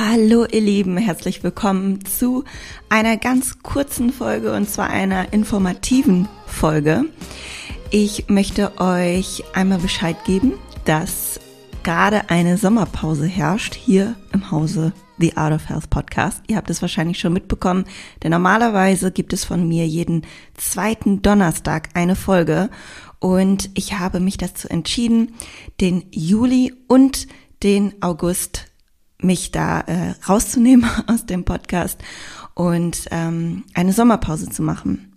Hallo ihr Lieben, herzlich willkommen zu einer ganz kurzen Folge und zwar einer informativen Folge. Ich möchte euch einmal Bescheid geben, dass gerade eine Sommerpause herrscht hier im Hause The Art of Health Podcast. Ihr habt es wahrscheinlich schon mitbekommen, denn normalerweise gibt es von mir jeden zweiten Donnerstag eine Folge und ich habe mich dazu entschieden, den Juli und den August mich da äh, rauszunehmen aus dem Podcast und ähm, eine Sommerpause zu machen.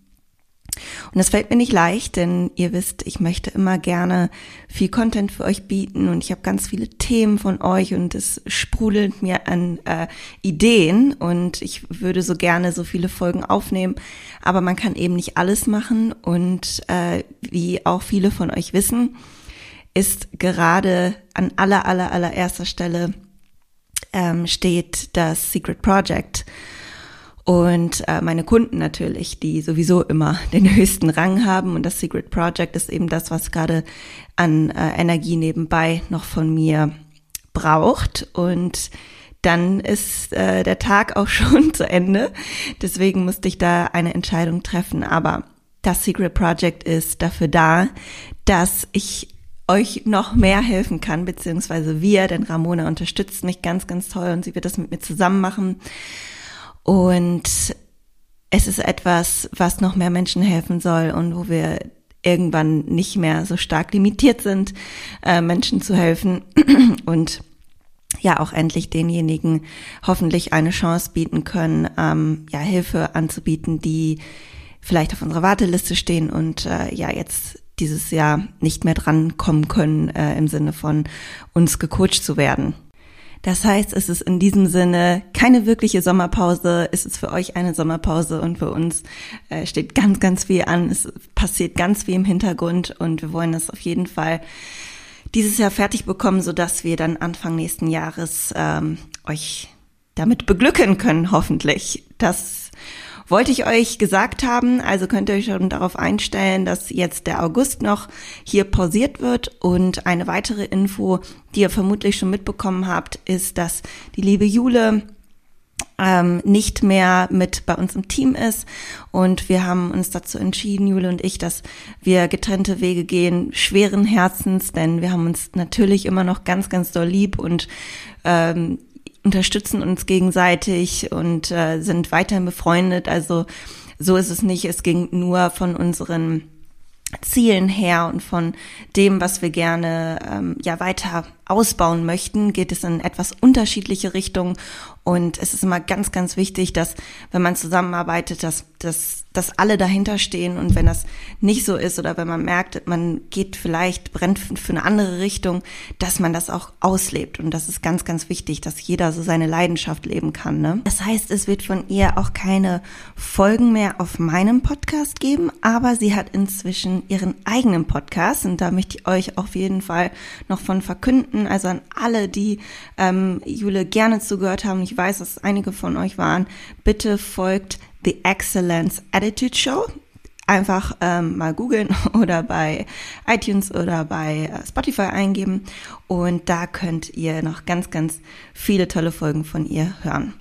Und das fällt mir nicht leicht, denn ihr wisst, ich möchte immer gerne viel Content für euch bieten und ich habe ganz viele Themen von euch und es sprudelt mir an äh, Ideen und ich würde so gerne so viele Folgen aufnehmen, aber man kann eben nicht alles machen und äh, wie auch viele von euch wissen, ist gerade an aller aller allererster Stelle ähm, steht das Secret Project. Und äh, meine Kunden natürlich, die sowieso immer den höchsten Rang haben. Und das Secret Project ist eben das, was gerade an äh, Energie nebenbei noch von mir braucht. Und dann ist äh, der Tag auch schon zu Ende. Deswegen musste ich da eine Entscheidung treffen. Aber das Secret Project ist dafür da, dass ich euch noch mehr helfen kann, beziehungsweise wir, denn Ramona unterstützt mich ganz, ganz toll und sie wird das mit mir zusammen machen. Und es ist etwas, was noch mehr Menschen helfen soll und wo wir irgendwann nicht mehr so stark limitiert sind, äh, Menschen zu helfen und ja auch endlich denjenigen hoffentlich eine Chance bieten können, ähm, ja Hilfe anzubieten, die vielleicht auf unserer Warteliste stehen und äh, ja jetzt dieses Jahr nicht mehr drankommen können äh, im Sinne von uns gecoacht zu werden. Das heißt, es ist in diesem Sinne keine wirkliche Sommerpause. Es ist für euch eine Sommerpause und für uns äh, steht ganz, ganz viel an. Es passiert ganz viel im Hintergrund und wir wollen das auf jeden Fall dieses Jahr fertig bekommen, so dass wir dann Anfang nächsten Jahres ähm, euch damit beglücken können, hoffentlich. Das wollte ich euch gesagt haben. Also könnt ihr euch schon darauf einstellen, dass jetzt der August noch hier pausiert wird. Und eine weitere Info, die ihr vermutlich schon mitbekommen habt, ist, dass die liebe Jule ähm, nicht mehr mit bei uns im Team ist. Und wir haben uns dazu entschieden, Jule und ich, dass wir getrennte Wege gehen, schweren Herzens, denn wir haben uns natürlich immer noch ganz, ganz doll lieb und ähm, unterstützen uns gegenseitig und äh, sind weiterhin befreundet. Also so ist es nicht. Es ging nur von unseren Zielen her und von dem, was wir gerne ähm, ja weiter ausbauen möchten, geht es in etwas unterschiedliche Richtungen. Und es ist immer ganz, ganz wichtig, dass, wenn man zusammenarbeitet, dass, dass, dass alle dahinter stehen. Und wenn das nicht so ist oder wenn man merkt, man geht vielleicht, brennt für eine andere Richtung, dass man das auch auslebt. Und das ist ganz, ganz wichtig, dass jeder so seine Leidenschaft leben kann. Ne? Das heißt, es wird von ihr auch keine Folgen mehr auf meinem Podcast geben, aber sie hat inzwischen ihren eigenen Podcast. Und da möchte ich euch auf jeden Fall noch von verkünden also an alle, die ähm, Jule gerne zugehört haben. Ich weiß, dass einige von euch waren. Bitte folgt The Excellence Attitude Show. Einfach ähm, mal googeln oder bei iTunes oder bei äh, Spotify eingeben. Und da könnt ihr noch ganz, ganz viele tolle Folgen von ihr hören.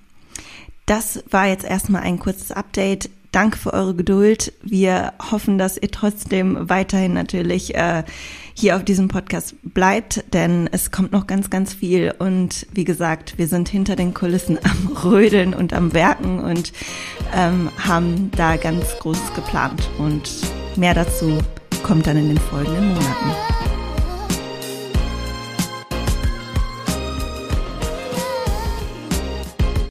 Das war jetzt erstmal ein kurzes Update. Danke für eure Geduld. Wir hoffen, dass ihr trotzdem weiterhin natürlich äh, hier auf diesem Podcast bleibt, denn es kommt noch ganz, ganz viel. Und wie gesagt, wir sind hinter den Kulissen am Rödeln und am Werken und ähm, haben da ganz Großes geplant. Und mehr dazu kommt dann in den folgenden Monaten.